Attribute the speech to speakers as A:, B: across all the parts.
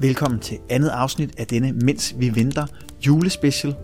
A: Velkommen til andet afsnit af denne Mens vi venter julespecial.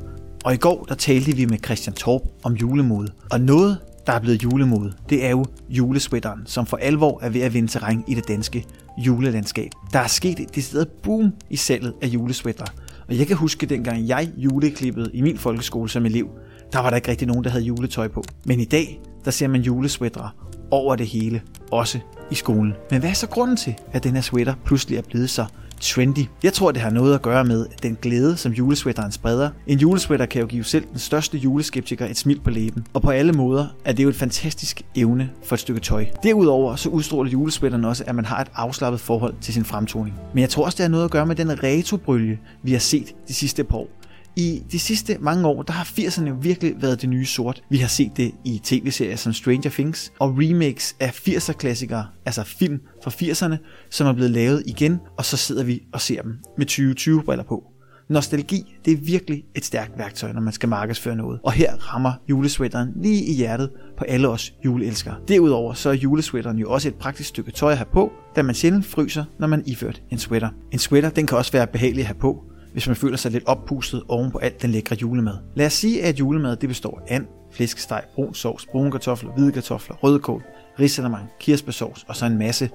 A: Og i går der talte vi med Christian Torp om julemode. Og noget, der er blevet julemode, det er jo julesweateren, som for alvor er ved at vinde terræn i det danske julelandskab. Der er sket et decideret boom i salget af julesweater. Og jeg kan huske, dengang jeg juleklippede i min folkeskole som elev, der var der ikke rigtig nogen, der havde juletøj på. Men i dag, der ser man julesweatere over det hele, også i skolen. Men hvad er så grunden til, at den her sweater pludselig er blevet så trendy. Jeg tror, det har noget at gøre med den glæde, som julesweateren spreder. En julesweater kan jo give selv den største juleskeptiker et smil på læben. Og på alle måder er det jo et fantastisk evne for et stykke tøj. Derudover så udstråler julesweateren også, at man har et afslappet forhold til sin fremtoning. Men jeg tror også, det har noget at gøre med den retrobrølge, vi har set de sidste par år. I de sidste mange år, der har 80'erne virkelig været det nye sort. Vi har set det i tv-serier som Stranger Things og remakes af 80'er-klassikere, altså film fra 80'erne, som er blevet lavet igen, og så sidder vi og ser dem med 2020-briller på. Nostalgi, det er virkelig et stærkt værktøj, når man skal markedsføre noget. Og her rammer julesweateren lige i hjertet på alle os juleelskere. Derudover så er julesweateren jo også et praktisk stykke tøj at have på, da man sjældent fryser, når man iført en sweater. En sweater, den kan også være behagelig at have på, hvis man føler sig lidt oppustet oven på alt den lækre julemad. Lad os sige, at julemad det består af and, flæskesteg, brun sovs, brune kartofler, hvide kartofler, rødkål, risalemang, kirsebærsovs og så en masse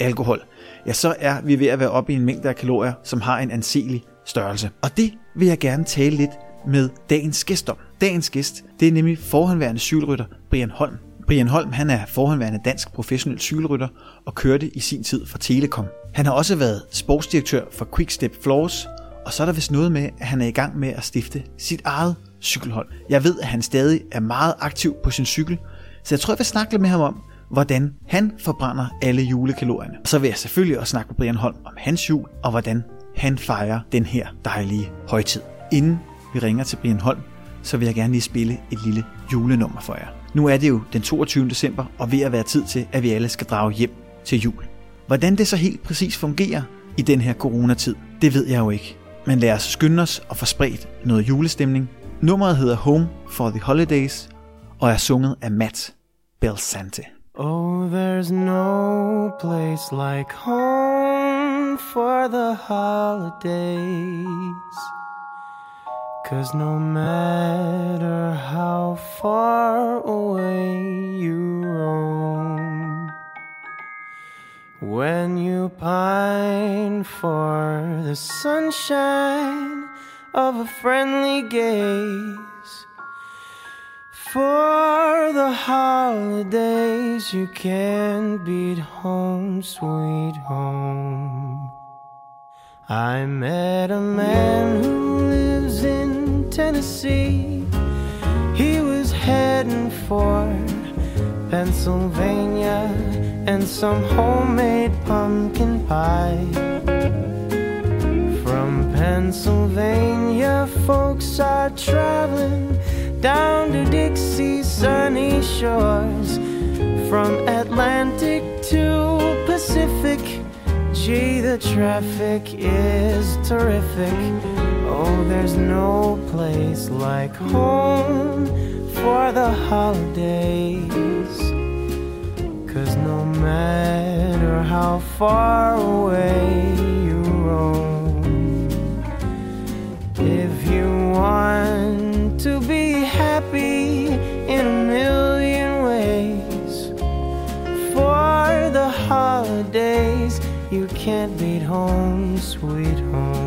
A: alkohol. Ja, så er vi ved at være oppe i en mængde af kalorier, som har en anselig størrelse. Og det vil jeg gerne tale lidt med dagens gæst om. Dagens gæst, det er nemlig forhåndværende cykelrytter Brian Holm. Brian Holm han er forhåndværende dansk professionel cykelrytter og kørte i sin tid for Telekom. Han har også været sportsdirektør for Quickstep Floors og så er der vist noget med, at han er i gang med at stifte sit eget cykelhold. Jeg ved, at han stadig er meget aktiv på sin cykel, så jeg tror, jeg vil snakke lidt med ham om, hvordan han forbrænder alle julekalorierne. Og så vil jeg selvfølgelig også snakke med Brian Holm om hans jul, og hvordan han fejrer den her dejlige højtid. Inden vi ringer til Brian Holm, så vil jeg gerne lige spille et lille julenummer for jer. Nu er det jo den 22. december, og ved at være tid til, at vi alle skal drage hjem til jul. Hvordan det så helt præcis fungerer i den her coronatid, det ved jeg jo ikke. Men lad os skynde os og få spredt noget julestemning. Nummeret hedder Home for the Holidays og er sunget af Matt Belsante.
B: Oh, there's no place like home for the holidays. Cause no matter how far away pine for the sunshine of a friendly gaze, for the holidays you can beat home, sweet home. I met a man who lives in Tennessee. He was heading for Pennsylvania and some homemade pumpkin pie. From Pennsylvania, folks are traveling down to Dixie's sunny shores. From Atlantic to Pacific, gee, the traffic is terrific. Oh, there's no place like home for the holidays. Cause no matter how far away you roam, if you want to be happy in a million ways, for the holidays, you can't beat home, sweet home.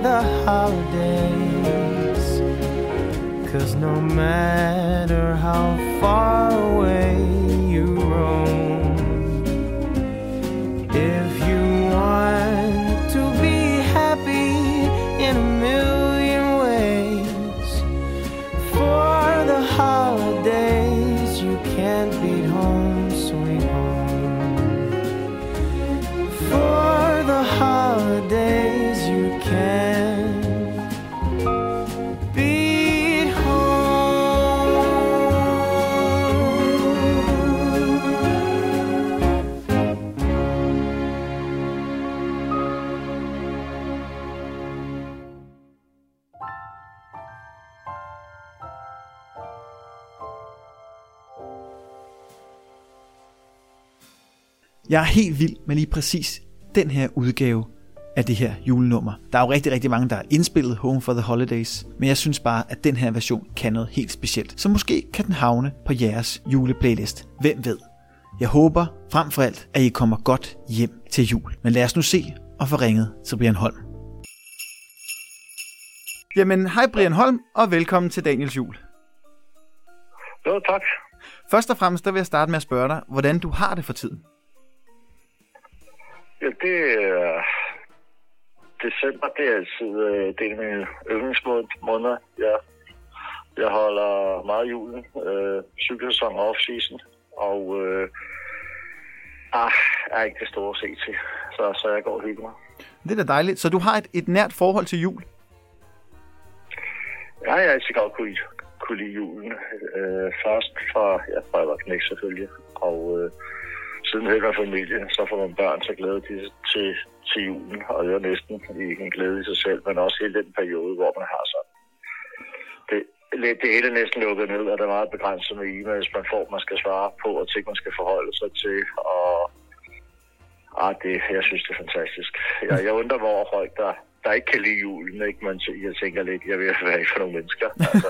B: The holidays. Cause no matter how far
A: Jeg er helt vild med lige præcis den her udgave af det her julenummer. Der er jo rigtig, rigtig mange, der har indspillet Home for the Holidays, men jeg synes bare, at den her version kan noget helt specielt. Så måske kan den havne på jeres juleplaylist. Hvem ved? Jeg håber frem for alt, at I kommer godt hjem til jul. Men lad os nu se og få ringet til Brian Holm. Jamen, hej Brian Holm, og velkommen til Daniels jul.
C: Jo, tak.
A: Først og fremmest, der vil jeg starte med at spørge dig, hvordan du har det for tiden.
C: Ja, det er... December, det er altid øh, det er en af mine yndlingsmåneder. Jeg, jeg holder meget julen, øh, cykelsæson og off-season, og øh, ah, er ikke det store at se til, så, så jeg går og hygger mig.
A: Det er da dejligt. Så du har et, et nært forhold til jul.
C: Jeg har altid godt kunne, kunne lide julen. Øh, først fra, ja, fra jeg var knæk selvfølgelig, og øh, siden hele familie, så får man børn så glæde til, til, til julen, og det er næsten ikke en glæde i sig selv, men også hele den periode, hvor man har sådan. Det, det hele er næsten lukket ned, og der er meget begrænset med e-mails, man får, man skal svare på, og ting, man skal forholde sig til, og ah, det, jeg synes, det er fantastisk. Jeg, jeg undrer mig over folk, der, der ikke kan lide julen, ikke? Men jeg tænker lidt, jeg vil være for nogle mennesker. Altså,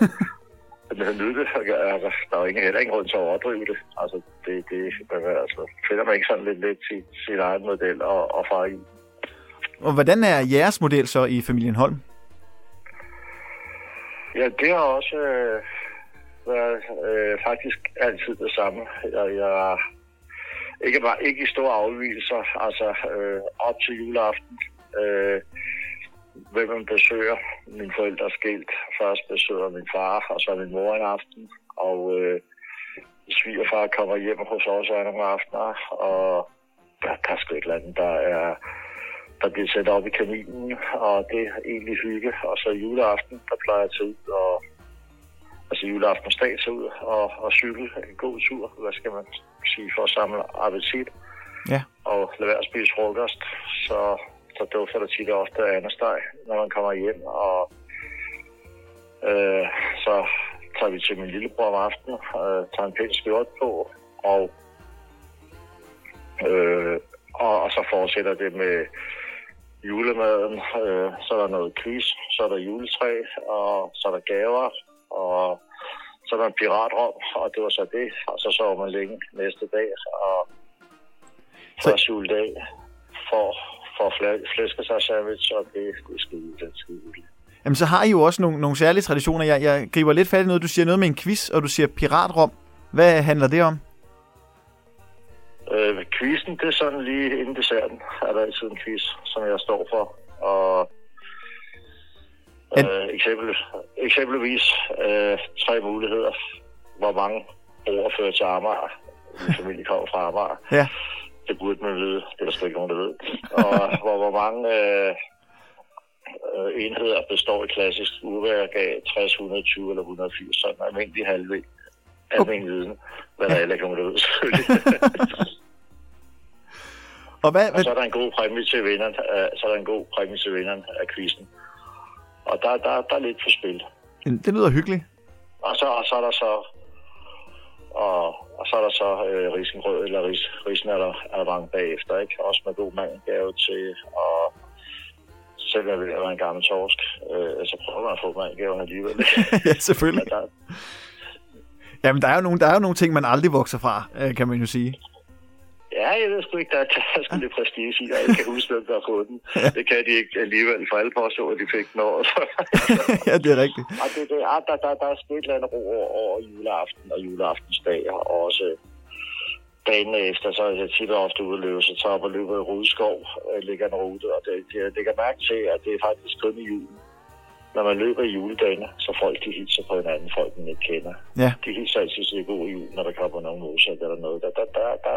C: det. Altså, der er jo ingen, heller ingen grund til at overdrive det. Altså, det, det men, altså, finder man ikke sådan lidt, lidt sin, sin egen model og, og far i.
A: Og hvordan er jeres model så i familien Holm?
C: Ja, det har også øh, været øh, faktisk altid det samme. Jeg, jeg ikke bare ikke i store afvielser, altså øh, op til juleaften. Øh, hvem man besøger. Mine forældre er skilt. Først besøger min far, og så min mor en aften. Og øh, svigerfar kommer hjem hos os af nogle aftener, og der, der er sgu et eller andet, der er der bliver sat op i kaninen, og det er egentlig hygge. Og så juleaften, der plejer jeg til ud, og altså juleaftensdag til ud og, og cykle en god tur, hvad skal man sige, for at samle appetit
A: Ja.
C: og lade være at spise frokost, så, så dufter det tit ofte af andet steg, når man kommer hjem, og øh, så tager vi til min lillebror om aftenen, øh, tager en pæn skjort på, og, øh, og, og så fortsætter det med julemaden, øh, så er der noget quiz, så er der juletræ, og så er der gaver, og så er der en piratrom, og det var så det, og så sover man længe næste dag, og
A: Så-
C: første juledag for, for flæ- flæskesteg sandwich, og det, er skide, det er skide hyggeligt.
A: Jamen, så har I jo også nogle, nogle særlige traditioner. Jeg, jeg griber lidt fat i noget. Du siger noget med en quiz, og du siger piratrom. Hvad handler det om?
C: Øh, quizzen, det er sådan lige inden desserten, er der altid en quiz, som jeg står for. Og øh, eksempel, eksempelvis øh, tre muligheder. Hvor mange ord fører til Amager. Min familie kommer fra Amager.
A: Ja.
C: Det burde man vide. Det er der sgu ikke nogen, der ved. Og hvor, hvor mange øh, øh, enheder består i klassisk urværk af 60, 120 eller 180. Sådan en almindelig halvved. Almindelig viden. Hvad der heller ikke nogen, der ved.
A: Og hvad,
C: Og så er der en god præmie til vinderen, øh, så er der en god præmie til vinderen af quizzen. Og der, der, der er lidt på spil.
A: det lyder hyggeligt.
C: Og så, og så er der så og, og så er der så øh, risengrød eller ris, risen er der, er der mange bagefter, ikke? Også med god mandgave til, og selv jeg vil være en gammel torsk, øh, så prøver man at få mandgaven alligevel.
A: ja, selvfølgelig.
C: Men der,
A: Jamen, der er, jo nogle, der er jo nogle ting, man aldrig vokser fra, øh, kan man jo sige.
C: Ja, jeg ved sgu ikke, der, der er sådan lidt prestige i, jeg ikke kan huske, hvem der har fået den. Det kan de ikke alligevel, for alle påstår, at de fik den over.
A: ja, det er rigtigt.
C: Og det, det, ah, der, der, der er sgu et eller andet ro over, over juleaften og juleaftensdag, og også dagen efter, så er jeg tit og ofte ude at løbe, så tager og løber i Rudeskov, og ligger en rute, og det, det, det kan mærke til, at det er faktisk kun i julen. Når man løber i juledagene, så folk de hilser på hinanden, folk man ikke kender.
A: Ja.
C: De hilser altid til god jul, når der kommer nogen modsat eller noget. Der, der, der, der,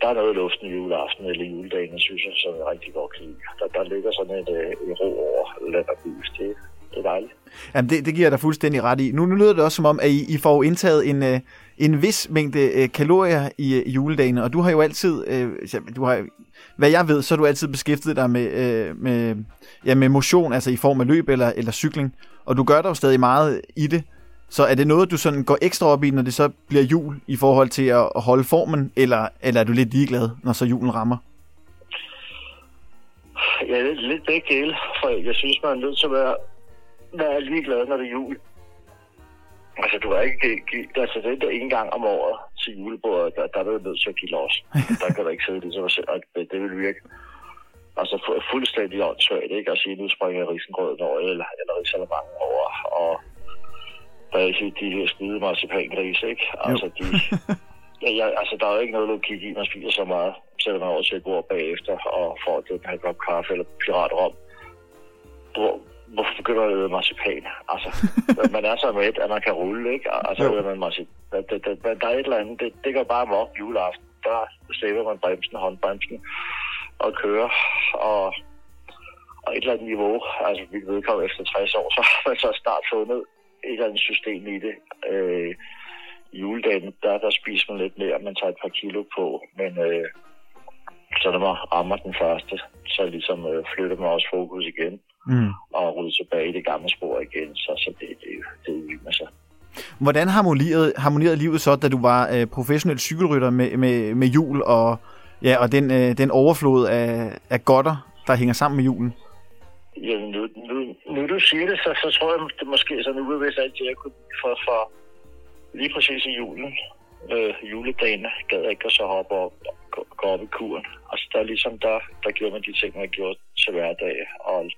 C: der er noget i luften juleaften eller juledagen, synes jeg, som jeg rigtig godt kan lide. Der, der ligger sådan et, øh, et ro over land og by. Det, det er dejligt.
A: Jamen, det, det giver jeg dig fuldstændig ret i. Nu, nu lyder det også som om, at I, I får indtaget en, øh, en vis mængde øh, kalorier i, øh, i juledagene, og du har jo altid, øh, du har, hvad jeg ved, så har du altid beskæftiget dig med, øh, med, ja, med motion, altså i form af løb eller, eller cykling, og du gør dig jo stadig meget i det. Så er det noget, du sådan går ekstra op i, når det så bliver jul, i forhold til at holde formen, eller, eller er du lidt ligeglad, når så julen rammer?
C: Ja, lidt, lidt begge dele, for jeg synes, man er nødt til at være, være ligeglad, når det er jul. Altså, du er ikke give, altså det er der en gang om året til julebordet, der, der er du nødt til at give los. der kan du ikke sidde ligesom, og det, det vil virke altså fuldstændig åndssvagt, ikke? At sige, nu springer risengrøden over, eller, eller risalamangen over, og der er de her skide marcipangrise, ikke? Altså, de, ja, ja, altså, der er jo ikke noget logik i, man spiser så meget, sætter man over til et bord bagefter, og får her kop kaffe eller piratrom. Hvor, hvorfor begynder man at æde marcipan? Altså, man er så med, at man kan rulle, ikke? Altså, jo. man marcipan. Det, det, det, der er et eller andet, det, det går bare op juleaften. Der slæber man bremsen, håndbremsen, og kører, og, og et eller andet niveau, altså vi vedkommer efter 60 år, så har man så snart fundet et eller andet system i det. Øh, juledagen, der, der spiser man lidt mere, man tager et par kilo på, men øh, så når man rammer den første, så ligesom øh, flytter man også fokus igen mm. og rydder tilbage i det gamle spor igen, så, så det, det, det udvimer sig.
A: Hvordan harmonerede, harmonerede livet så, da du var øh, professionel cykelrytter med, med, med jul og, ja, og den, øh, den overflod af, af godter, der hænger sammen med julen?
C: Ja, nu, nu, nu du siger det, så, så tror jeg det måske sådan ubevidst altid, jeg kunne for, for lige præcis i julen, øh, juledagen, gad jeg ikke at så hoppe op, gå, gå op i kuren. Altså der er ligesom, der, der gjorde man de ting, man gjorde til hverdag, og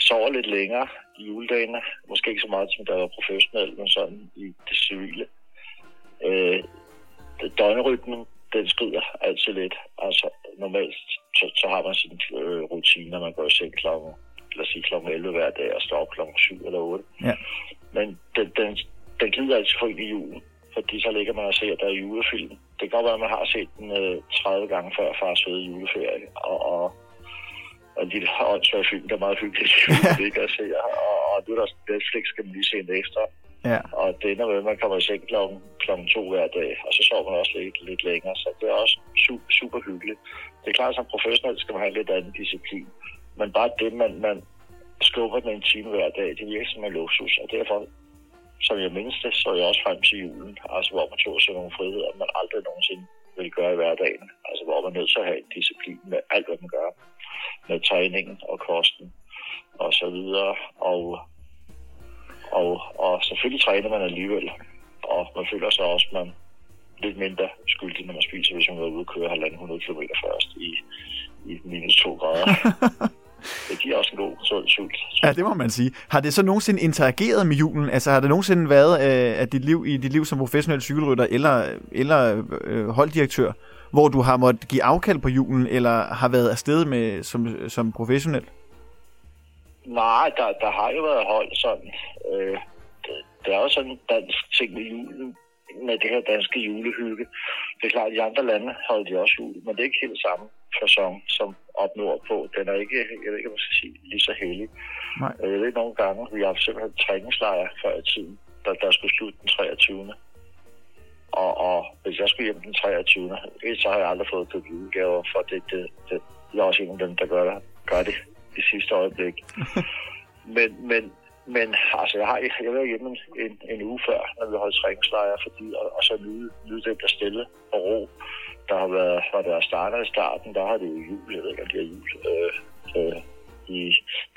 C: sover lidt længere i juledagene. Måske ikke så meget, som der var professionel, men sådan i det civile. Øh, døgnrytmen, den skrider altid lidt. Altså normalt, så, så har man sine øh, rutine, når man går i seng klokken, lad os sige klokken 11 hver dag og står op klokken 7 eller 8.
A: Ja.
C: Men den, den, den glider altid for ind i julen, fordi så ligger man og ser, at der er julefilm. Det kan godt være, at man har set den øh, 30 gange før fars fede juleferie, og, og, og de der åndssvage film, der er meget hyggeligt, det ikke at se, og, og nu er der Netflix, skal man lige se en ekstra.
A: Ja.
C: Og det ender med, at man kommer i seng klokken, klokken to hver dag, og så sover man også lidt, lidt længere, så det er også super, super hyggeligt. Det er klart, at som professionel skal man have lidt anden disciplin, men bare det, man, man skubber den en time hver dag, det virker som en luksus, og derfor som jeg mindst det, så jeg også frem til julen, altså hvor man tog sig nogle friheder, man aldrig nogensinde vil gøre i hverdagen. Altså hvor man er nødt til at have en disciplin med alt, hvad man gør. Med træningen og kosten og så videre. Og, og, og selvfølgelig træner man alligevel. Og man føler sig også, man lidt mindre skyldig, når man spiser, hvis man er ude og køre 1.500 km først i, i minus 2 grader. det giver også en god sund sult.
A: Ja, det må man sige. Har det så nogensinde interageret med julen? Altså har det nogensinde været øh, at dit liv, i dit liv som professionel cykelrytter eller, eller øh, holddirektør, hvor du har måttet give afkald på julen, eller har været afsted med som, som professionel?
C: Nej, der, der har jo været hold sådan. Øh, det, det er jo sådan en dansk ting med julen, med det her danske julehygge. Det er klart, at i andre lande holder de også jul, men det er ikke helt samme fasong, som op nordpå. Den er ikke, jeg ved ikke, hvad man skal sige, lige så heldig.
A: Nej.
C: Jeg ved nogle gange, vi har haft simpelthen træningslejre før i tiden, der, der skulle slutte den 23. Og, og hvis jeg skulle hjem den 23. så har jeg aldrig fået købt julegaver, for det, det, det, jeg er også en af dem, der gør det, gør det i sidste øjeblik. men, men, men altså, jeg har jeg var hjemme en, en, en uge før, når vi holdt træningslejre, fordi, og, og så nyde, nyde det der stille og ro der har været, fra der starter i starten, der har det jo jul, jeg ved ikke, om det er jul øh, øh, i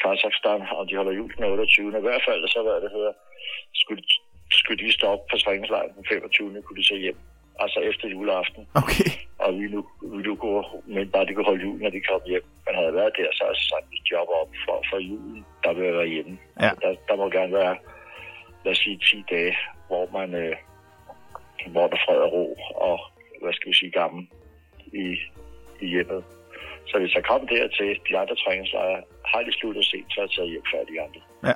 C: Kazakhstan, og de holder jul den 28. I hvert fald, så hvad det hedder, skulle, skulle de stoppe på træningslejren den 25. kunne de så hjem. Altså efter juleaften.
A: Okay.
C: Og vi nu, vi nu kunne, men bare de kunne holde jul, når de kom hjem. Man havde været der, så har jeg sagt mit job op for, for julen, der vil jeg være hjemme.
A: Ja.
C: Der, der må gerne være, lad os sige, 10 dage, hvor man, øh, hvor der fred og ro, og hvad skal vi sige, gammel i, i hjemmet. Så hvis jeg kom dertil, de andre træningslejre, har de sluttet set, så er jeg taget hjem før de andre.
A: Ja.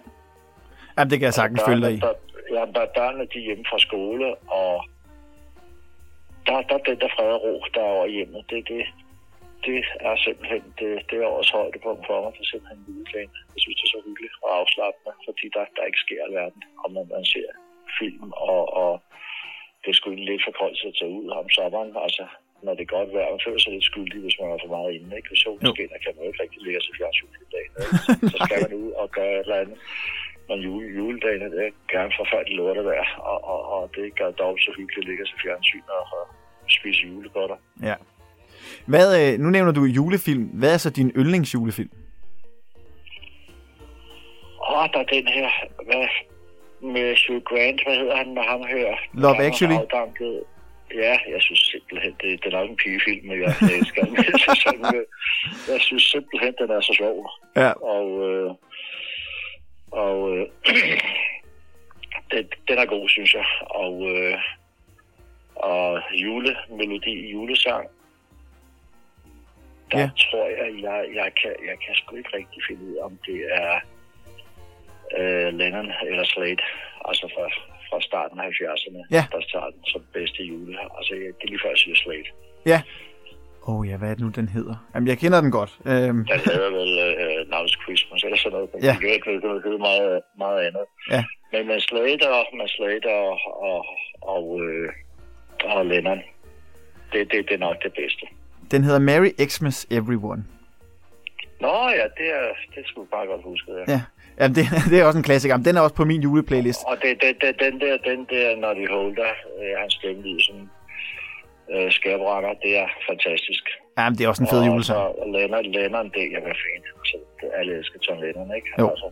A: Jamen, det kan jeg sagtens følge dig i.
C: Der, ja, der, børnene de er hjemme fra skole, og der, der er den der fred og ro, der er over i hjemmet. Det, det, det er simpelthen det, det er årets højdepunkt for mig, for simpelthen juledagen. Jeg synes, det er så hyggeligt og afslappende, fordi der, der ikke sker alverden, om man, man ser film, og, og det er sgu lidt for koldt at tage ud om sommeren. Altså, når det er godt vejr, man føler sig lidt skyldig, hvis man er for meget inde. Ikke? Hvis solen skinner, kan man jo ikke rigtig ligge sig fjernsyn i dag. Så skal man ud og gøre et eller andet. Men jule, juledagen, er gerne forfærdeligt lortevejr, og, og, og det gør dog så hyggeligt at ligge sig fjernsyn og, og spise julegodter.
A: Ja. Hvad, øh, nu nævner du julefilm. Hvad er så din yndlingsjulefilm?
C: Og der er den her, hvad, med Hugh Grant, hvad hedder han, når ham hører?
A: Love Actually?
C: afdanket. Ja, jeg synes simpelthen, det, det er nok en pigefilm, men jeg, jeg elsker den. Jeg synes simpelthen, den er så sjov.
A: Ja.
C: Og, øh, og øh, den, den er god, synes jeg. Og, øh, og julemelodi, julesang, der
A: Ja.
C: tror jeg, jeg, jeg, kan, jeg kan sgu ikke rigtig finde ud af, om det er øh, Lennon eller Slade, altså fra, fra starten af 70'erne,
A: Ja.
C: der tager den som bedste jule. Altså, jeg- det er lige før, jeg siger Slade.
A: Ja. Åh oh, ja, hvad er det nu, den hedder? Jamen, jeg kender den godt. Øhm,
C: Den hedder vel uh, Now's Christmas, eller sådan noget. Den
A: Ja.
C: kan ikke det hedder meget, meget andet.
A: Ja.
C: Men med Slater, med Slater og, og, og, øh, og Lennon, det, det, det er nok det bedste.
A: den hedder Merry Xmas Everyone.
C: Nå ja, det er, det skulle jeg bare godt huske. Ja.
A: Ja. Jamen, det, det er også en klassiker. Men Den er også på min juleplaylist.
C: Og det, det, det, den der, den der, når de holder, øh, hans stemme lyder som øh, skærbrænder, det er fantastisk.
A: Jamen, det er også en fed julesang.
C: Og så Lennon, Lennon, det er hvad fint. Altså, det, alle elsker John Lennon, ikke?
A: Jo.
C: Altså,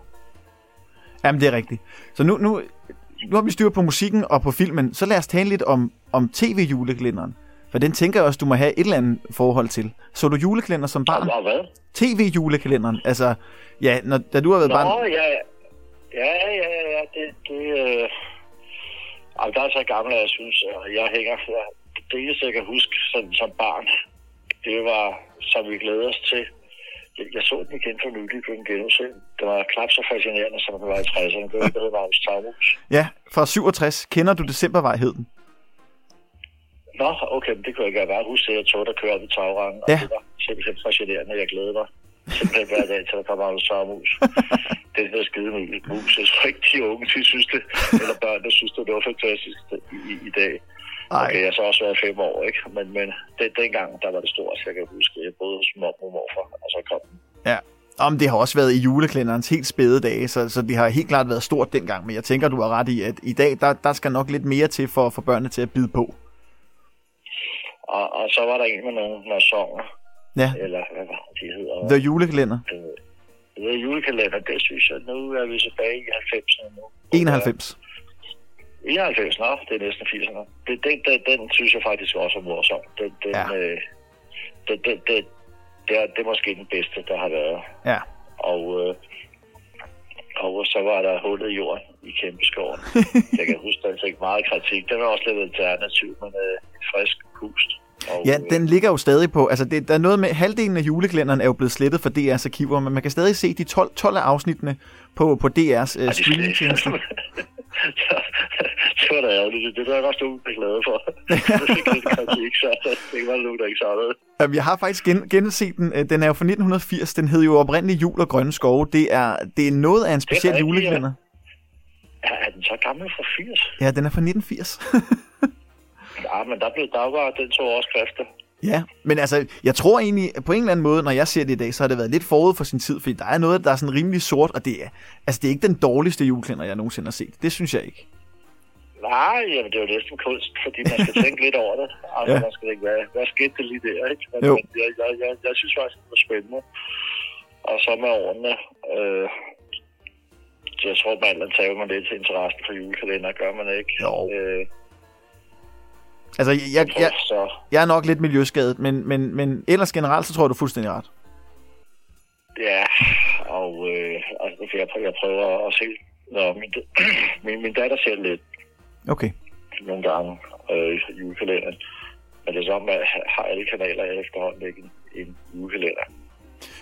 A: Jamen, det er rigtigt. Så nu, nu, nu har vi styr på musikken og på filmen. Så lad os tale lidt om, om tv-julekalenderen. For den tænker jeg også, du må have et eller andet forhold til. Så du julekalender som barn?
C: og, hvad?
A: TV-julekalenderen. Altså, ja, når, da du har været
C: Nå,
A: barn...
C: ja, ja, ja, ja, det, det, øh... Altså, der er så gammel, at jeg synes, at jeg hænger, det eneste, jeg kan huske som, som barn, det var, som vi glæder os til. Jeg, jeg så den igen for nylig på en genudsend. Det var knap så fascinerende, som det var i 60'erne. Det var det, der hed Magnus Tavmus.
A: Ja, fra 67. Kender du Decembervej hed den?
C: Nå, okay, men det kunne jeg ikke bare huske, at jeg tog, der kørte op i tagrangen, og
A: Ja.
C: det var simpelthen fascinerende. Jeg glæder mig simpelthen hver dag til, at der kommer Magnus Tavmus. det der skide mus. Jeg tror ikke, de unge, de synes det, eller børn, der synes det, det var fantastisk i, i dag.
A: Ej.
C: Okay, jeg har så også været fem år, ikke? Men, men det, dengang, der var det stort, jeg kan huske, jeg boede hos mor og morfar, og så kom den.
A: Ja. Om det har også været i julekalenderens helt spæde dage, så, så det har helt klart været stort dengang. Men jeg tænker, du har ret i, at i dag, der, der skal nok lidt mere til for, for børnene til at bide på.
C: Og, og så var der en med nogle masonger,
A: Ja,
C: eller hvad var det, de hedder?
A: The Julekalender.
C: Det er julekalender, det synes jeg, nu er vi tilbage i 90'erne nu.
A: 91.
C: 91, nå, det er næsten 80'erne. Det, den, den, den synes jeg faktisk også er morsom. Den, den,
A: Ja.
C: øh, det, det, det, det, er, det er måske den bedste, der har været.
A: Ja.
C: Og, øh, og så var der hullet i jorden i kæmpeskoven. jeg kan huske, der fik meget kritik. Den var også lidt alternativ, men øh, frisk pust. Og,
A: Ja,
C: øh,
A: den ligger jo stadig på. Altså, det, der er noget med, halvdelen af julekalenderen er jo blevet slettet fra DR's arkiver, men man kan stadig se de 12, 12 af afsnittene på, på DR's uh,
C: de
A: streamingtjeneste.
C: det var da ærgerligt. Det er der også nogen, der er glade for. det fik lidt kritik, så det var nogen, der ikke savnede.
A: Jamen, Jeg har faktisk gen, genset den. Øh, Den er jo fra 1980. Den hed jo oprindeligt Jul og Grønne Skove. Det er, det er noget af en speciel julekalender.
C: Er, er den så gammel fra 80?
A: Ja, den er fra 1980.
C: Ja, men der blev der var den to overskrifter.
A: ja, men altså, jeg tror egentlig, på en eller anden måde, når jeg ser det i dag, så har det været lidt forud for sin tid, fordi der er noget, der er sådan rimelig sort, og det er, altså, det er ikke den dårligste julekalender, jeg nogensinde har set. Det synes jeg ikke.
C: Nej, jamen, det er jo næsten kunst, fordi man skal tænke lidt over det. Altså,
A: Ja.
C: man skal ikke, hvad, hvad skete det lige der, ikke? Men,
A: Jo.
C: men jeg, jeg, jeg, jeg, synes faktisk, det var spændende. Og så med årene, øh, jeg tror, man tager man lidt til interessen for julekalender, gør man ikke?
A: Jo.
C: Øh,
A: Altså, jeg, jeg,
C: så,
A: jeg er nok lidt miljøskadet, men, men, men ellers generelt, så tror jeg, du er fuldstændig ret.
C: ja, og øh, altså, jeg, jeg prøver at se, Nå, min, min, min datter ser lidt
A: Okay.
C: nogle gange øh, julekalenderen. Men det er som, at har alle kanaler efterhånden ikke en, en julekalender.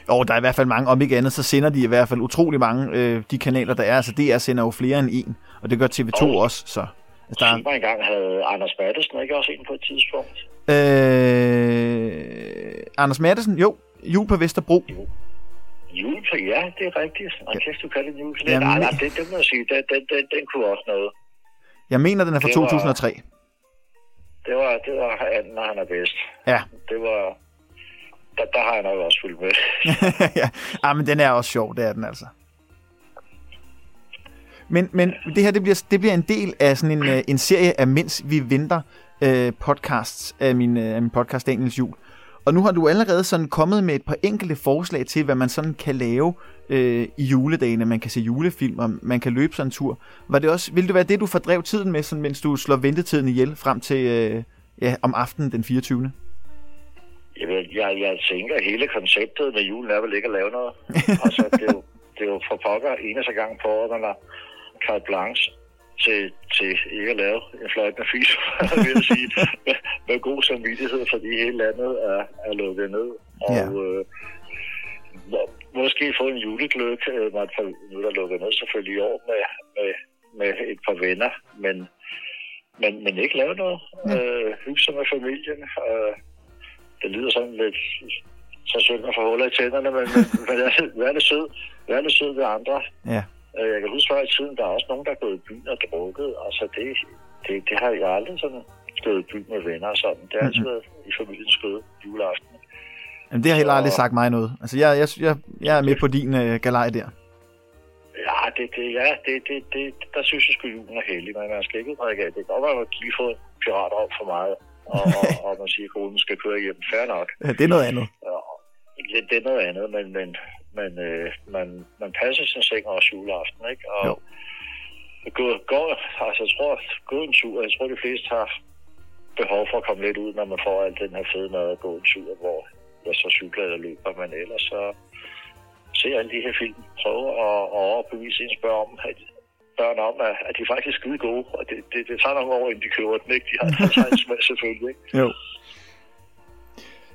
A: Jo, der er i hvert fald mange. Om ikke andet, så sender de i hvert fald utrolig mange, øh, de kanaler, der er. Altså, DR sender jo flere end en, og det gør TV2
C: Og-
A: også, så... Altså, der.
C: Mig engang havde Anders Mattesen ikke også en på et tidspunkt.
A: øh, Anders Mattesen, jo, jul på Vesterbro.
C: Jule på, ja, det er rigtigt. Og kæft, du kan det en julekalender.
A: Jamen,
C: Nej, nej, det, det må jeg sige, den, den, den, den kunne også noget.
A: Jeg mener, den er fra
C: Det var-
A: 2003.
C: Det var, det var anden, når han er bedst.
A: Ja.
C: Det var... Der, der har jeg nok også fulgt med.
A: ja, ah, men den er også sjov, det er den altså. Men, men det her, det bliver, det bliver en del af sådan en, øh, en serie af Mens vi venter øh, podcasts af min, øh, af min podcast Daniels Jul. Og nu har du allerede sådan kommet med et par enkelte forslag til, hvad man sådan kan lave øh, i juledagene. Man kan se julefilm, og man kan løbe sådan en tur. Var det også, vil det være det, du fordrev tiden med, sådan, mens du slår ventetiden ihjel frem til øh, ja, om aftenen den 24.
C: Jeg, jeg, jeg tænker, at hele konceptet med julen er vel ikke at lave noget. altså, det er jo, det er jo for pokker eneste gang på året, man carte blanche til, til ikke at lave en fløjtende fis, vil jeg sige, med, med god samvittighed, fordi hele landet er, er lukket ned. Og
A: Ja.
C: øh, må- måske få en julegløk, øh, par, nu er der lukket ned selvfølgelig i år med, med, med et par venner, men, men, men ikke lave noget. Øh, hygge sig med familien. Øh, det lyder sådan lidt så synd at få huller i tænderne, men, men, men vær lidt sød. Vær lidt sød ved andre.
A: Ja.
C: Øh, Jeg kan huske før i tiden, der er også nogen, der er gået i byen og drukket. Altså, det, det, det har jeg aldrig sådan gået i byen med venner og sådan. Det har altid været i familiens skøde juleaften.
A: Jamen, det har heller aldrig sagt mig noget. Altså, jeg, jeg, jeg, jeg er med på din øh, galej der.
C: Ja, det, det, ja det, det, det, der synes jeg sgu, julen er heldig, men man skal ikke drikke af. Det kan godt være, at lige får en pirat op for meget, og, og, og man siger, at skal køre hjem. Fair nok.
A: Ja, Det er noget andet.
C: Ja, det, det er noget andet, men, men, men øh, man, man passer sin seng også juleaften, ikke? Og
A: Jo.
C: gå, gå, altså, jeg tror, gå en tur. Jeg tror, de fleste har behov for at komme lidt ud, når man får alt den her fede mad og gå en tur, hvor jeg så cykler eller løber, men ellers så se alle de her film. Prøve at, at overbevise ens børn om, at, børn om, at, at de faktisk er skide gode, og det, det, det tager nogle år, inden de køber den, ikke? De har, en selvfølgelig, ikke?
A: Jo.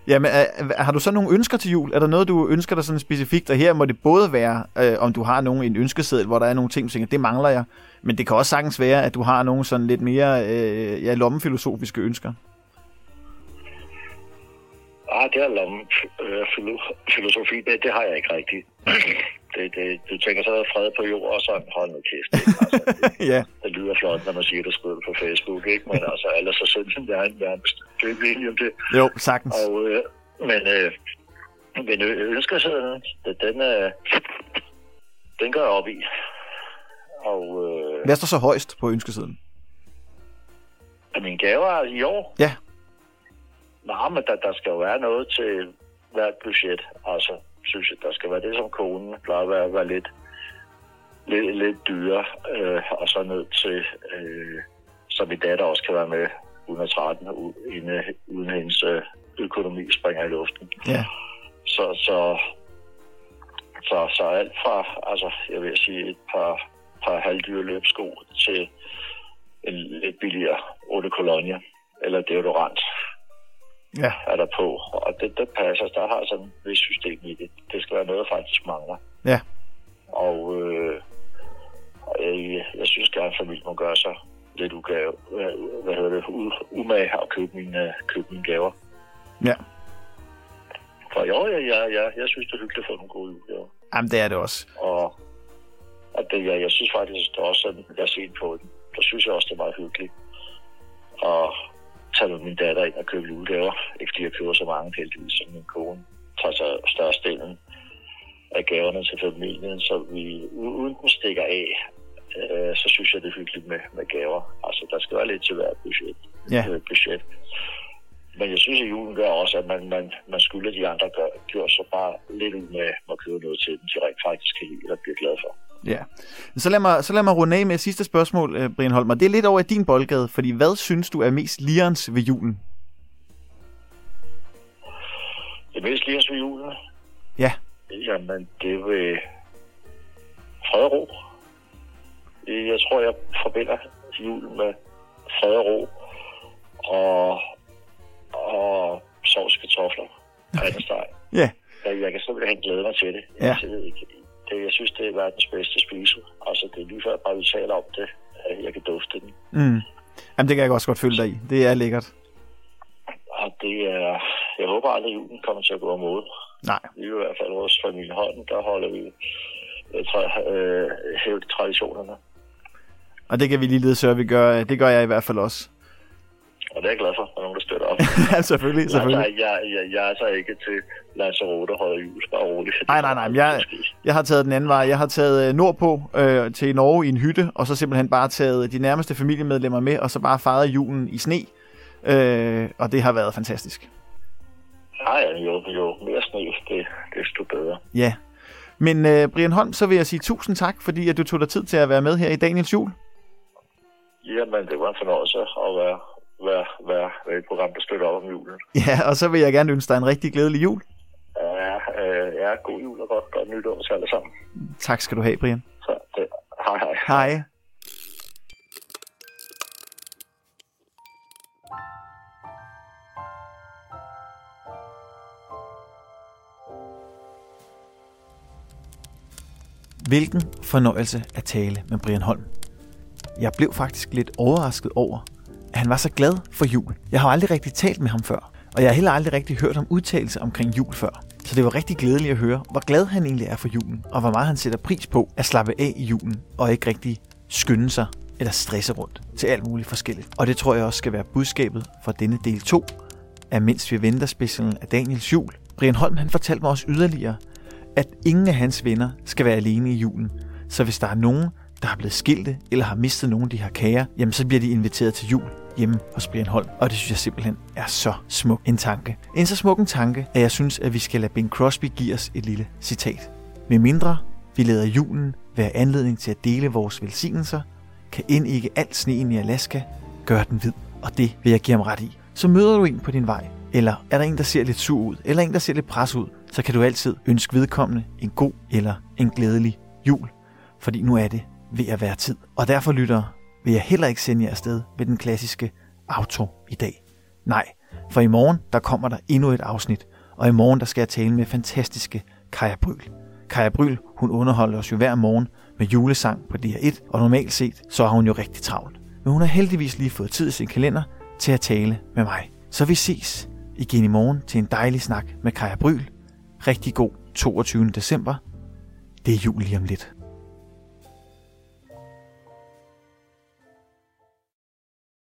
A: Jamen, er, har du så nogle ønsker til jul? Er der noget, du ønsker dig sådan specifikt? Og her må det både være, øh, om du har nogen en ønskeseddel, hvor der er nogle ting, du tænker, det mangler jeg. Men det kan også sagtens være, at du har nogle sådan lidt mere øh, ja, lommefilosofiske ønsker.
C: Ah, det er lomme øh, filosofi, det, det har jeg ikke rigtigt. Det, det, du tænker så fred på jord og sådan, hold nu kæft. Ikke? Altså, det,
A: ja,
C: det, lyder flot, når man siger det skriver på Facebook, ikke? Men altså, ellers så sådan, det er en nærmest. Det er ikke om det.
A: jo, sagtens.
C: Og, øh, men, øh, men ø- ønskesedlen, det- den, øh, den går jeg op i. Og øh,
A: Hvad står så højst på ønskesedlen?
C: er mine gaver i år?
A: Ja.
C: Nej, men der, der skal jo være noget til hvert budget. Altså, synes jeg, der skal være det, som konen plejer at være, være lidt, lidt, lidt dyre. Øh, og så ned til, øh, så min datter også kan være med 113, uden, uden hendes øh, økonomi springer i luften.
A: Ja.
C: Så, så, så, så alt fra, altså, jeg vil sige, et par, par halvdyre løbsko til en lidt billigere otte kolonier eller deodorant
A: Ja.
C: er der på. Og det, det passer. Der har sådan et vis system i det. Det skal være noget, der faktisk mangler.
A: Ja.
C: Og, øh, og jeg, jeg synes gerne, at familien må gøre sig lidt ugave, hvad, hvad hedder det, umage og købe mine, købe mine gaver.
A: Ja.
C: For jo, jeg, jeg, jeg, jeg synes, det er hyggeligt at få nogle gode julegaver.
A: Jamen, det er det også.
C: Og, og det, jeg, jeg synes faktisk, det er også sådan, jeg set på den. Der synes jeg også, det er meget hyggeligt. at tage med min datter ind og købe julegaver. Ikke fordi jeg køber så mange heldigvis, som min kone tager sig størstedelen af gaverne til familien, så vi uden den stikker af, øh, så synes jeg, det er hyggeligt med, med gaver. Altså, der skal være lidt til hver budget.
A: Ja.
C: øh, budget. Men jeg synes, at julen gør også, at man, man, man skylder de andre gør, gjorde så bare lidt ud med at købe noget til dem, de rent faktisk kan lide eller bliver glade for.
A: Ja. Så lad mig, så lad mig runde af med sidste spørgsmål, øh, Brian Holm. Og det er lidt over i din boldgade, fordi hvad synes du er mest lirens ved julen?
C: Det mest lige ved julen,
A: Ja,
C: jamen det vil fred og ro. Jeg tror, jeg forbinder julen med fred og ro og, og sovs kartofler og steg.
A: ja,
C: Jeg, jeg kan simpelthen glæde mig til det.
A: Ja.
C: Jeg, ved ikke. Det. Jeg synes, det er verdens bedste spise. Altså, det er lige før, bare vi taler om det, at jeg kan dufte den.
A: mm. Jamen, det kan jeg også godt følge dig i. Det er lækkert.
C: Og det er... Jeg håber aldrig, at julen kommer til at gå om måde.
A: Nej,
C: Vi er i hvert fald hos familien Holm, der holder vi øh, tra- øh, hævde traditionerne.
A: og det kan vi lige sørge, vi gør. Det gør jeg i hvert fald også.
C: Og det er jeg glad for, at nogen, der støtter
A: ja, selvfølgelig, selvfølgelig.
C: Altså, jeg, jeg, jeg er så ikke til Lanzarote holder jul. Bare roligt.
A: Nej, nej, nej. Jeg, jeg har taget den anden vej. Jeg har taget øh, nordpå øh, til Norge i en hytte, og så simpelthen bare taget de nærmeste familiemedlemmer med, og så bare fejret julen i sne. Øh, og det har været fantastisk.
C: Nej, jo, jo mere sne, det, desto bedre.
A: Ja. Men øh, Brian Holm, så vil jeg sige tusind tak, fordi at du tog dig tid til at være med her i Daniels jul.
C: Jamen, det var en fornøjelse at være, være, være, være et program, der støtter op om julen.
A: Ja, og så vil jeg gerne ønske dig en rigtig glædelig jul.
C: Ja, øh, ja god jul og godt, godt nytår til alle sammen.
A: Tak skal du have, Brian.
C: Så det, hej hej.
A: Hej. Hvilken fornøjelse at tale med Brian Holm. Jeg blev faktisk lidt overrasket over, han var så glad for jul. Jeg har aldrig rigtig talt med ham før, og jeg har heller aldrig rigtig hørt om udtalelse omkring jul før. Så det var rigtig glædeligt at høre, hvor glad han egentlig er for julen, og hvor meget han sætter pris på at slappe af i julen, og ikke rigtig skynde sig eller stresse rundt til alt muligt forskelligt. Og det tror jeg også skal være budskabet for denne del 2 af Mens vi venter specialen af Daniels jul. Brian Holm han fortalte mig også yderligere, at ingen af hans venner skal være alene i julen. Så hvis der er nogen, der er blevet skilte eller har mistet nogen de har kære, jamen så bliver de inviteret til jul hjemme hos Brian Holm. Og det synes jeg simpelthen er så smuk en tanke. En så smuk en tanke, at jeg synes, at vi skal lade Bing Crosby give os et lille citat. Med mindre vi lader julen være anledning til at dele vores velsignelser, kan end ikke alt sneen i Alaska gøre den hvid. Og det vil jeg give ham ret i. Så møder du en på din vej, eller er der en, der ser lidt sur ud, eller en, der ser lidt pres ud, så kan du altid ønske vedkommende en god eller en glædelig jul. Fordi nu er det ved at være tid. Og derfor lytter vil jeg heller ikke sende jer afsted med den klassiske auto i dag. Nej, for i morgen der kommer der endnu et afsnit, og i morgen der skal jeg tale med fantastiske Kaja Bryl. Kaja Bryl, hun underholder os jo hver morgen med julesang på DR1, og normalt set, så har hun jo rigtig travlt. Men hun har heldigvis lige fået tid i sin kalender til at tale med mig. Så vi ses igen i morgen til en dejlig snak med Kaja Bryl. Rigtig god 22. december. Det er jul lige om lidt.